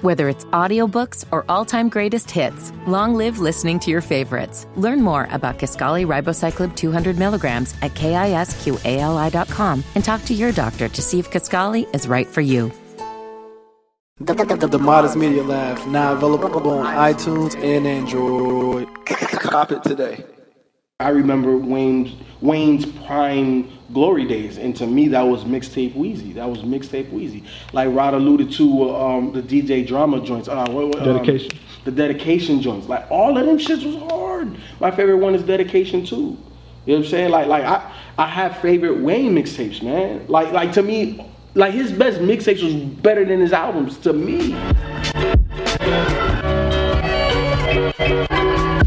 Whether it's audiobooks or all-time greatest hits, long live listening to your favorites. Learn more about Kisqali Ribociclib 200 milligrams at kisqali.com and talk to your doctor to see if Kisqali is right for you. The, the, the Modest Media Lab now available on iTunes and Android. Cop it today. I remember Wayne's Wayne's prime glory days, and to me that was mixtape Weezy. That was mixtape Weezy. Like Rod alluded to um, the DJ drama joints. Uh, what, what, um, Dedication. the dedication joints. Like all of them shits was hard. My favorite one is dedication too. You know what I'm saying? Like like I I have favorite Wayne mixtapes, man. Like like to me, like his best mixtapes was better than his albums to me.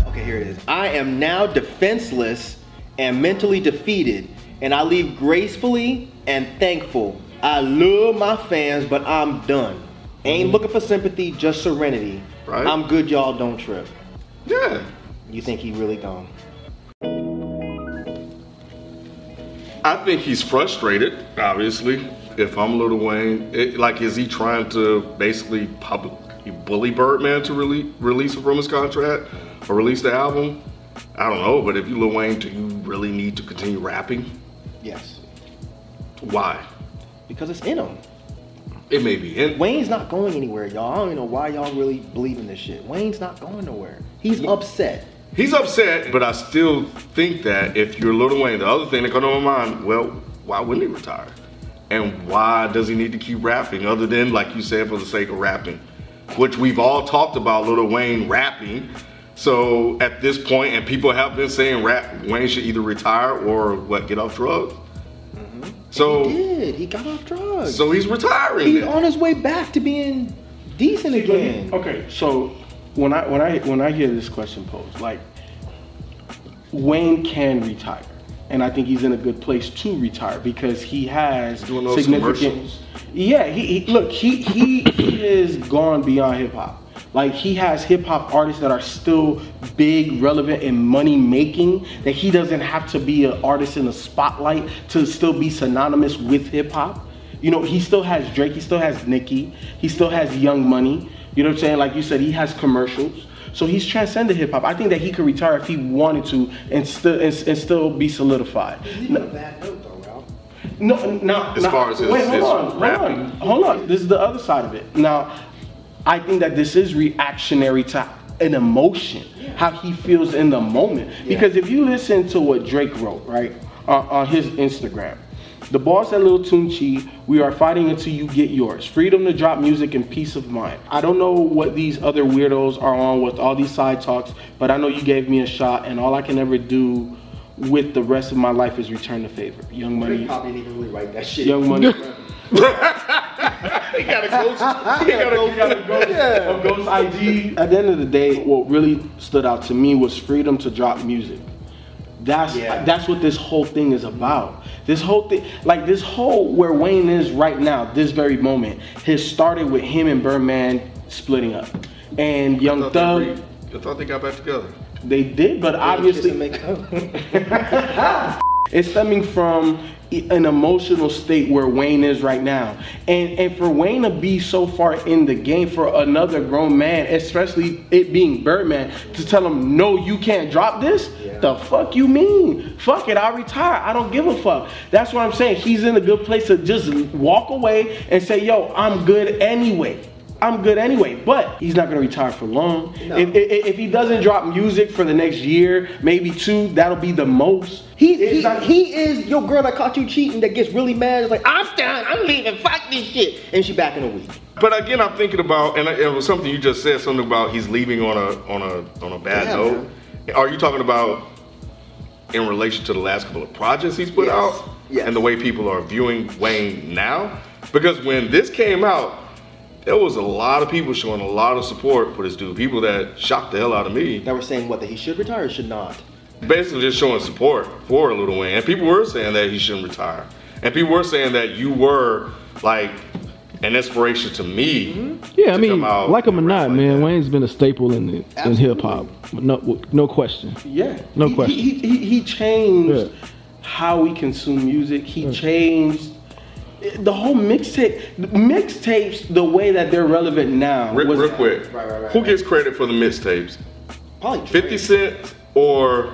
Okay, here it is. I am now defenseless and mentally defeated, and I leave gracefully and thankful. I love my fans, but I'm done. Ain't mm-hmm. looking for sympathy, just serenity. Right. I'm good, y'all. Don't trip. Yeah. You think he really gone? I think he's frustrated, obviously. If I'm Lil Wayne, it, like, is he trying to basically public, bully Birdman to release, release from his contract or release the album? I don't know, but if you Lil Wayne, do you really need to continue rapping? Yes. Why? Because it's in him. It may be. And Wayne's not going anywhere, y'all. I don't even know why y'all really believe in this shit. Wayne's not going nowhere. He's upset. he's upset, but I still think that if you're Lil Wayne, the other thing that comes to my mind, well, why wouldn't he retire? And why does he need to keep rapping other than, like you said, for the sake of rapping? Which we've all talked about Lil Wayne rapping. So at this point, and people have been saying rap Wayne should either retire or what, get off drugs? Mm-hmm. So He did. He got off drugs. so he's retiring. He's then. on his way back to being decent again. Okay, so when I when I when I hear this question posed, like Wayne can retire, and I think he's in a good place to retire because he has Doing those significant. Yeah, he, he look he he he is gone beyond hip hop. Like he has hip hop artists that are still big, relevant, and money making. That he doesn't have to be an artist in the spotlight to still be synonymous with hip hop. You know, he still has Drake, he still has Nicki, he still has Young Money. You know what I'm saying? Like you said, he has commercials. So he's transcended hip hop. I think that he could retire if he wanted to and still and, and still be solidified. No, no, no. As no, far as his- wait, hold his on, hold on, hold on. This is the other side of it. Now, I think that this is reactionary to an emotion, how he feels in the moment. Because if you listen to what Drake wrote, right, on, on his Instagram, the boss at Lil Tunechi, we are fighting until you get yours. Freedom to drop music and peace of mind. I don't know what these other weirdos are on with all these side talks, but I know you gave me a shot, and all I can ever do with the rest of my life is return the favor. Young Money. Probably didn't even really write that shit. Young Money. he got a ghost. He got a, he got a ghost. of Ghost IG. At the end of the day, what really stood out to me was freedom to drop music. That's Yeah. that's what this whole thing is about. This whole thing, like this whole where Wayne is right now, this very moment, has started with him and Birdman splitting up, and Young thought, Thug. re- I thought they got back together. They did, but obviously make up. it's stemming from an emotional state where Wayne is right now. And and for Wayne to be so far in the game for another grown man, especially it being Birdman, to tell him, no, you can't drop this? The fuck you mean? Fuck it, I'll retire. I don't give a fuck. That's what I'm saying. He's in a good place to just walk away and say, yo, I'm good anyway. I'm good anyway, but he's not gonna retire for long. If, if, if he doesn't drop music for the next year, maybe two, that'll be the most. He, It's he, not- he is your girl that caught you cheating that gets really mad. It's like, I'm done, I'm leaving, fuck this shit. And she back in a week. But again, I'm thinking about, and it was something you just said, something about he's leaving on a on a on a bad Yeah, note. Are you talking about in relation to the last couple of projects he's put Yes. out, Yes. and the way people are viewing Wayne now? Because when this came out, there was a lot of people showing a lot of support for this dude. People that shocked the hell out of me. That were saying what that he should retire or should not. Basically, just showing support for Lil Wayne, and people were saying that he shouldn't retire, and people were saying that you were like an inspiration to me. Mm-hmm. Yeah, I mean, come out like him or not, like man, that. Wayne's been a staple in the, in hip hop. No, no question. Yeah. No he, question. He, he, he changed Yeah. how we consume music. He changed the whole mixtape. Mixtapes, the way that they're relevant now. Real, was, real quick, Right, right, right, who right. gets credit for the mixtapes? Probably 50 Cent or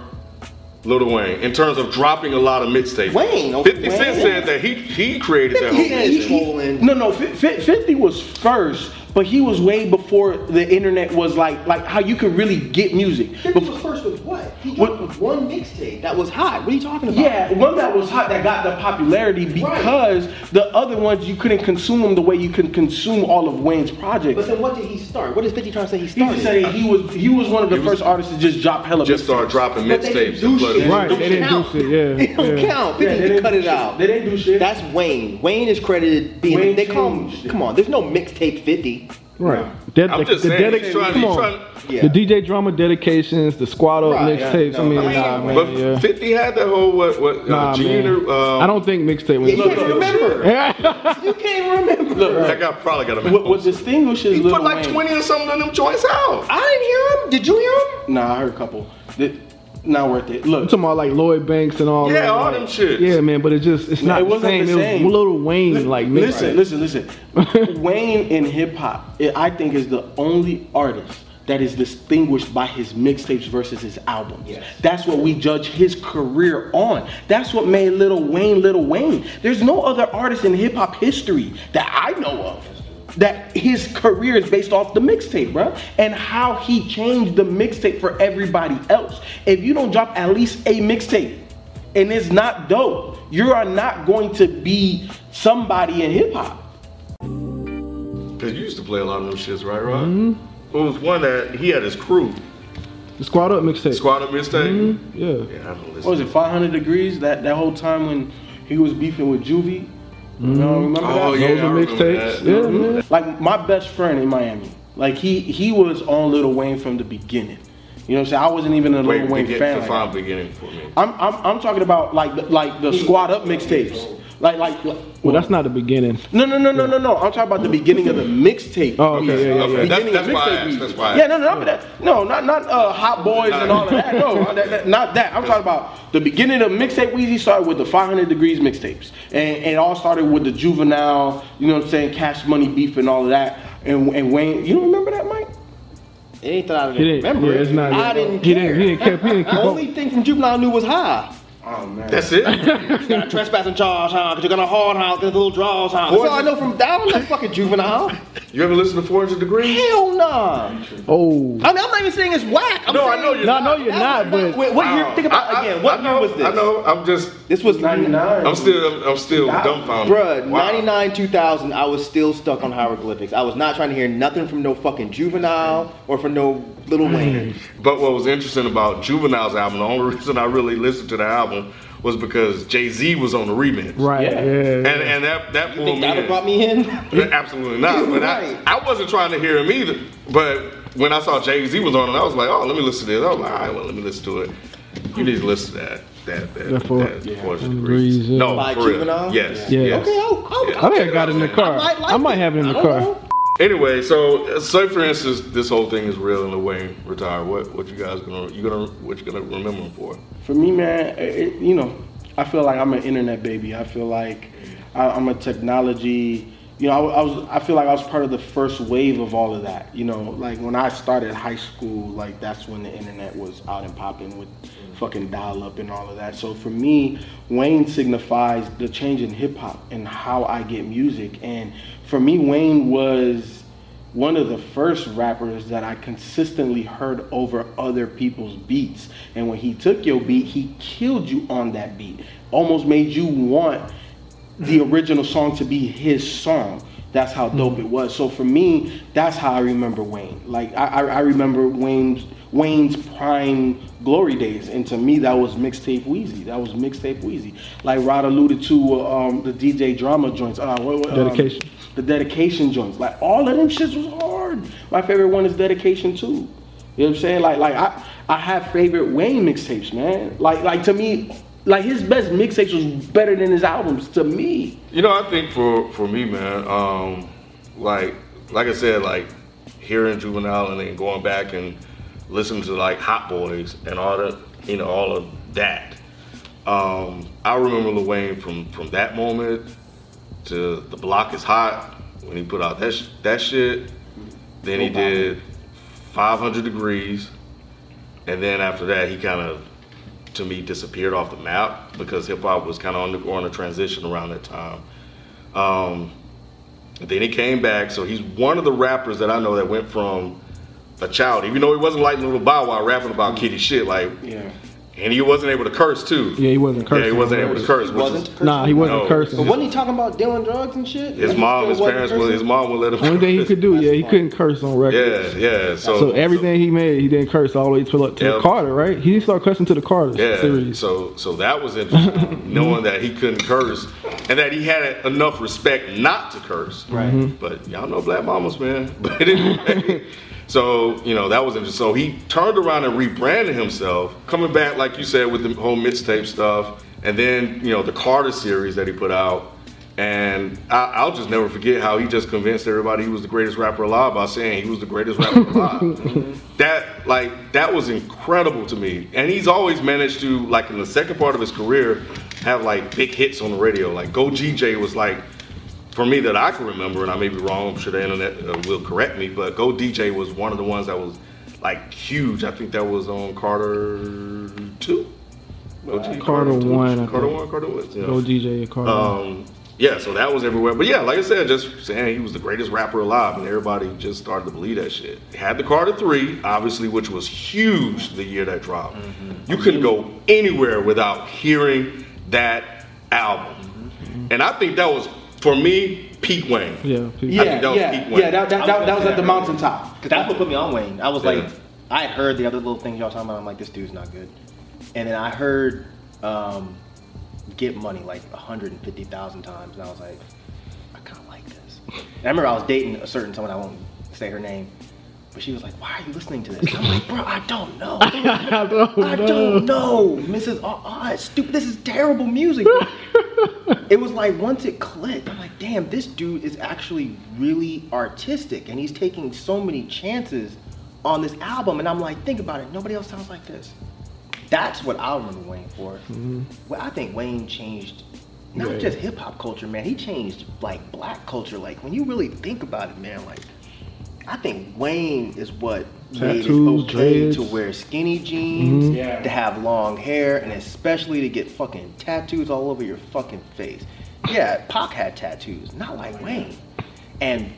Lil Wayne in terms of dropping a lot of mixtapes? Wayne, 50 Cent Wayne. said that he he created that 50 whole Cent is trolling. No, no, fi- fi- 50 was first, but he was way before the internet was like like how you could really get music. Fifty Bef- was first with what? He dropped with one mixtape that was hot. What are you talking about? Yeah, one that was hot that got the popularity because the other ones you couldn't consume them the way you can consume all of Wayne's projects. But then what did he start? What is 50 trying to say he He started? just say he was he was one of the He was- first artists to just drop hella just mixtapes. started dropping But they didn't mixtapes do shit. they didn't do count. shit, yeah, It don't yeah. count. Yeah, 50 they didn't cut do it shit. out. They didn't do shit. That's Wayne. Wayne is credited being. Wayne they call him. changed. Come on, there's no mixtape 50. Right. Ded- I'm just the saying, dedic- trying- come on. trying- Yeah. The DJ drama dedications, the squad up Right, mixtapes. yeah, I mean, no, nah, man, But yeah. 50 had that whole what what uh, Nah, Gene man. or, uh, I don't think mixtape was. Yeah, you can't remember. You can't remember. that guy probably got a what, what distinguishes He Lil put like Wayne- 20 or something of them joints out. I didn't hear him. Did you hear him? Nah, I heard a couple. That, not worth it. Look, I'm talking about like Lloyd Banks and all Yeah, that. all like- them shits. Yeah, man, but it just it's not it the wasn't same. the It same. was Lil Wayne like mixtape. listen, listen, listen. Wayne in hip hop, I think, is the only artist that is distinguished by his mixtapes versus his albums. Yes. That's what we judge his career on. That's what made Little Wayne Little Wayne. There's no other artist in hip hop history that I know of that his career is based off the mixtape, bro, and how he changed the mixtape for everybody else. If you don't drop at least a mixtape and it's not dope, you are not going to be somebody in hip hop. Because you used to play a lot of them shits, right, Rod? Mm-hmm. It was one that he had his crew. The squad up mixtape. Squad up mixtape. Yeah. Yeah, I don't listen. What was it, 500 degrees? That that whole time when he was beefing with Juvie. You know, remember Oh, that? yeah. Those I mixtapes. that. Yeah, Mhm. Like my best friend in Miami. Like he he was on Lil Wayne from the beginning. You know what I'm saying? I wasn't even a Wait, Lil Wayne begin, fan. like define that. beginning for me. I'm, I'm I'm talking about like the, like the squad up mixtapes. Like like Well, that's not the beginning. no no no no no no. I'm talking about the beginning of the mixtape. Oh, okay, yeah, yeah, yeah. Okay, that's, that's why I mixtape asked. That's why I Yeah, no, no, not that. No, not not uh, Hot Boys and all of that. No, that, that- not that. I'm talking about the beginning of mixtape. Weezy started with the 500 Degrees mixtapes, and, and it all started with the Juvenile. You know what I'm saying? Cash Money beef and all of that. And, and Wayne, you don't remember that, Mike? It ain't that I He didn't didn't. remember. yeah, it's not. I didn't He care. didn't. He didn't keep. He didn't keep The only thing from Juvenile I knew was high. Oh man. That's it. you Got a trespassing charge, huh? Cause you're gonna hard house, get a little draws, huh? That's all I know from down that fucking juvenile. You ever listen to 400 Degrees? Hell nah. Oh. I mean, I'm not even saying it's whack. I'm No, I know you're No, I know not. you're That not, but Wait, what year? Think about I- I- again. What I year was this? I know. I'm just. This was 99. I'm still. I'm still dumbfounded. Bruh, Wow. 99, 2000, I was still stuck on hieroglyphics. I was not trying to hear nothing from no fucking juvenile or from no Little Wayne. But what was interesting about Juvenile's album, the only reason I really listened to the album was because Jay Z was on the remix. right. Yeah. Yeah. And and that that pulled Think me that in. brought me in? Absolutely not. But Right. I, I wasn't trying to hear him either. But when I saw Jay Z was on it, I was like, oh, let me listen to this. I was like, all right, well, let me listen to it. You need to listen to that. That that, That four- that yeah. Degrees, degrees. yeah. No, By for real. Juvenile? Yes. Yeah. yes. Okay, I'll, I'll, Yeah. I think I got it in the car. I might like I might it. have it in the I car. know. Anyway, so say for instance, this whole thing is real and Lil Wayne retired. What what you guys gonna you gonna what you gonna remember him for? For me, man, it, you know, I feel like I'm an internet baby. I feel like I, I'm a technology. You know, I, I was. I feel like I was part of the first wave of all of that. You know, like when I started high school, like that's when the internet was out and popping with fucking dial up and all of that. So for me, Wayne signifies the change in hip hop and how I get music. And for me, Wayne was one of the first rappers that I consistently heard over other people's beats. And when he took your beat, he killed you on that beat. Almost made you want the original song to be his song. That's how dope it was. So for me, that's how I remember Wayne. Like I, I, I remember Wayne's Wayne's prime glory days, and to me that was mixtape Weezy. That was mixtape Weezy. Like Rod alluded to uh, um, the DJ drama joints. Uh, what, what, um, Dedication. the dedication joints. Like all of them shits was hard. My favorite one is dedication too. You know what I'm saying? Like like I I have favorite Wayne mixtapes, man. Like like to me, like his best mixtapes was better than his albums to me. You know, I think for for me, man, um, like like I said, like hearing Juvenile and then going back and listening to like Hot Boys and all the, you know, all of that. Um, I remember Lil Wayne from from that moment to The Block is Hot when he put out that sh- that shit. Then he did 500 Degrees, and then after that, he kind of to me disappeared off the map because hip hop was kind of on a transition around that time. Um, then he came back, so he's one of the rappers that I know that went from a child, even though he wasn't like Little Bow Wow rapping about kitty shit, like, Yeah. And he wasn't able to curse too. Yeah, he wasn't cursing. Yeah, he wasn't able to curse. He wasn't. is- Nah, he wasn't No. cursing. But wasn't he talking about dealing drugs and shit? His He mom, his parents, would, his mom would let him. Only thing he could do, yeah, he couldn't curse on record. Yeah, yeah. So, So everything he made, he didn't curse all the way to, to Yeah. the Carter, right? He didn't start cursing to the Carter Yeah, series. so so that was interesting, knowing that he couldn't curse and that he had enough respect not to curse. Right. Mm-hmm. But y'all know black mamas, man. But anyway, so you know that was interesting. So he turned around and rebranded himself, coming back like you said with the whole mixtape stuff, and then you know the Carter series that he put out. And I, I'll just never forget how he just convinced everybody he was the greatest rapper alive by saying he was the greatest rapper alive. that like that was incredible to me. And he's always managed to like in the second part of his career have like big hits on the radio. Like Go DJ was like for me that I can remember, and I may be wrong. I'm sure the internet uh, will correct me, but Go DJ was one of the ones that was like huge. I think that was on Carter two. Go G- Carter two? one, Carter one. Carter one. Yeah. Go DJ Carter. Um, yeah, so that was everywhere. But yeah, like I said, just saying he was the greatest rapper alive, and everybody just started to believe that shit. Had the Carter 3, obviously, which was huge the year that dropped. Mm-hmm. You couldn't go anywhere without hearing that album. Mm-hmm. And I think that was, for me, peak Wayne. yeah, he- Yeah, think that was yeah, Wayne. yeah. That, that, that, that was at the mountaintop. Because that's what put me on Wayne. I was Yeah. like, I heard the other little things y'all talking about. I'm like, this dude's not good. And then I heard um, Get Money like 150,000 times, and I was like, I kind of like this. And I remember I was dating a certain someone, I won't say her name, but she was like, Why are you listening to this? And I'm like, Bro, I don't know. I don't I don't know, Mrs. Ah, ah, it's stupid. This is terrible music. it was like once it clicked, I'm like, damn, this dude is actually really artistic, and he's taking so many chances on this album. And I'm like, think about it. Nobody else sounds like this. That's what I remember Wayne for. Mm-hmm. Well, I think Wayne changed not Yeah. just hip hop culture, man. He changed like black culture. Like when you really think about it, man, like I think Wayne is what made it Tattoos, okay dreads. to wear skinny jeans, mm-hmm. Yeah. to have long hair, and especially to get fucking tattoos all over your fucking face. Yeah, Pac had tattoos, not like oh, Wayne. And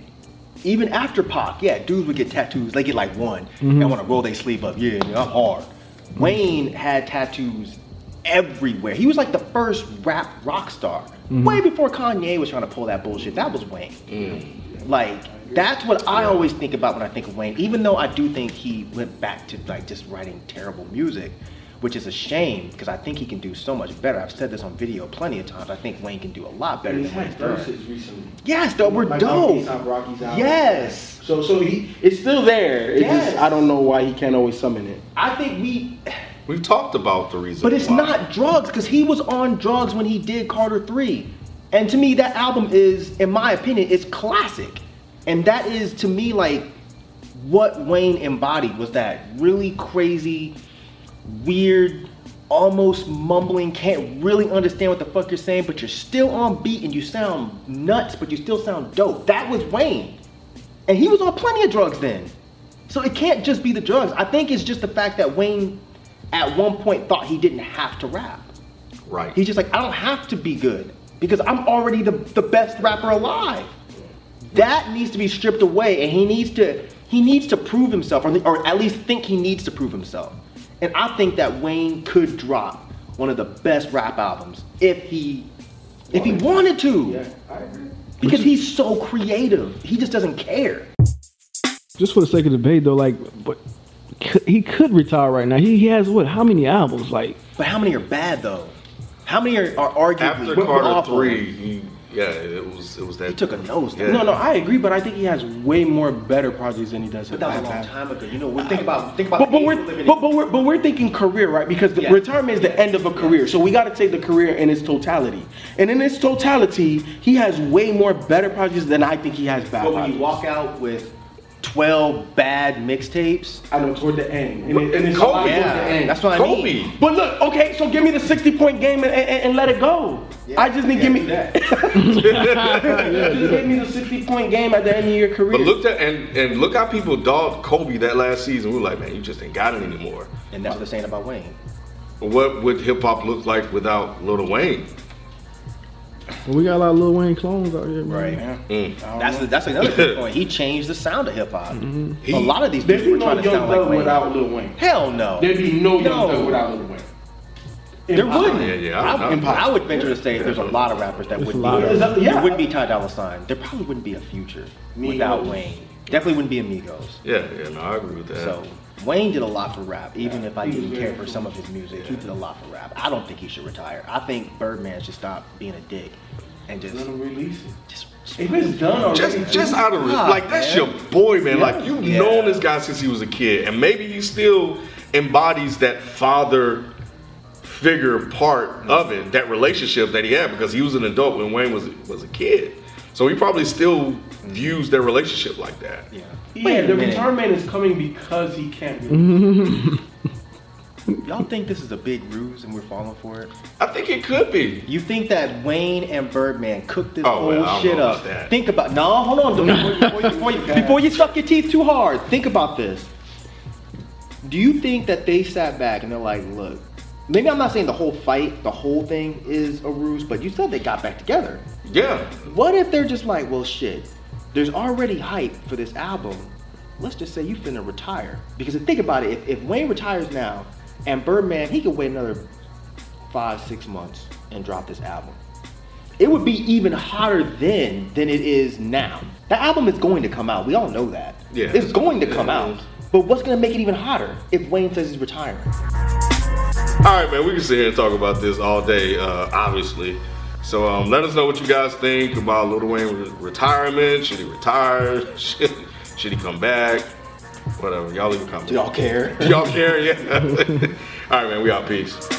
even after Pac, yeah, dudes would get tattoos. They get like one. They want to roll their sleeve up. Yeah, I'm hard. Mm-hmm. Wayne had tattoos everywhere. He was like the first rap rock star. Mm-hmm. Way before Kanye was trying to pull that bullshit. That was Wayne. Mm. Like that's what I always think about when I think of Wayne. Even though I do think he went back to like just writing terrible music, which is a shame because I think he can do so much better. I've said this on video plenty of times. I think Wayne can do a lot better He's than had verses recently. Yes, though we're Like dope. A$AP Rocky's album. Yes, So so he it's still there. It's Yes. just I don't know why he can't always summon it. I think we, We've talked about the reason. but it's why. not drugs because he was on drugs when he did Carter Three, and to me that album is, in my opinion, it's classic, and that is to me like what Wayne embodied was that really crazy, weird, almost mumbling, can't really understand what the fuck you're saying, but you're still on beat and you sound nuts, but you still sound dope. That was Wayne. And he was on plenty of drugs then. So it can't just be the drugs. I think it's just the fact that Wayne at one point thought he didn't have to rap. right. He's just like, I don't have to be good because I'm already the, the best rapper alive. That needs to be stripped away, and he needs to he needs to prove himself, or, or at least think he needs to prove himself. And I think that Wayne could drop one of the best rap albums if he if he wanted to, Yeah, I agree. because he's so creative. He just doesn't care. just for the sake of debate though, like, but he could retire right now. He, he has what? How many albums? Like, But how many are bad though? How many are, are arguably After awful? Carter three, he yeah, it was it was that. He took a nose. Yeah. No, no, I agree, but I think he has way more better projects than he does. But that was a long have. time ago. You know, we think about think about. But, but we're age living but, but we're but we're thinking career, right? Because the Yeah. retirement is the end of a career, so we got to take the career in its totality. And in its totality, he has way more better projects than I think he has bad. But when you walk out with 12 bad mixtapes, I know toward the end, and, But- it, and it's Kobe, a lot toward yeah, the end. that's what I Kobe. mean. But look, okay, so give me the 60 point game and, and, and let it go. I just need give me that. just give me the 60 point game at the end of your career. But look at and and look how people dogged Kobe that last season. We were like, man, you just ain't got it anymore. And that's what they're saying about Wayne. What would hip hop look like without Lil Wayne? Well, we got a lot of Lil Wayne clones out here, man. Right. Mm. That's the, that's another good point. He changed the sound of hip hop. He- A lot of these people were no trying to Young sound like Thug Wayne. without Lil Wayne. Hell no. There'd be no Young No. Thug without Lil Wayne. There wouldn't. Yeah, yeah, I- I, I- would- I would venture to say there's a lot of rappers that wouldn't be. of- Yeah. There wouldn't be Ty Dolla Sign. There probably wouldn't be a future without Migos. Wayne. Definitely wouldn't be Amigos. Yeah, yeah, no, I agree with that. So Wayne did a lot for rap. Even if I he didn't care for some of his music, he did a lot for rap. I don't think he should retire. I think Birdman should stop being a dick and just Let him release it. just. If it's done already, just just out of like that's man. your boy, man. Like you've Yeah. known this guy since he was a kid, and maybe he still embodies that father figure part mm-hmm. of it, that relationship that he had because he was an adult when Wayne was was a kid. So he probably still views their relationship like that. Yeah. Yeah, the minute. return man is coming because he can't. Y'all think this is a big ruse and we're falling for it? I think it could be. You think that Wayne and Birdman cooked this Oh, whole well, I don't shit know up? about that. Think about no, hold on. Don't- Before, you- before, you, before you suck your teeth too hard, think about this. Do you think that they sat back and they're like, look, maybe I'm not saying the whole fight, the whole thing is a ruse, but you said they got back together. Yeah. What if they're just like, well, shit, there's already hype for this album. Let's just say you finna retire. Because think about it, if, if Wayne retires now and Birdman, he could wait another five, six months and drop this album. It would be even hotter then than it is now. The album is going to come out. We all know that. Yeah. It's going to come out. But what's gonna make it even hotter if Wayne says he's retiring? All right, man. We can sit here and talk about this all day, uh, obviously. So um, let us know what you guys think about Lil Wayne retirement. Should he retire? Should, should he come back? Whatever. Y'all leave a comment. Do y'all care? Do y'all care? Yeah. all right, man. We out. Peace.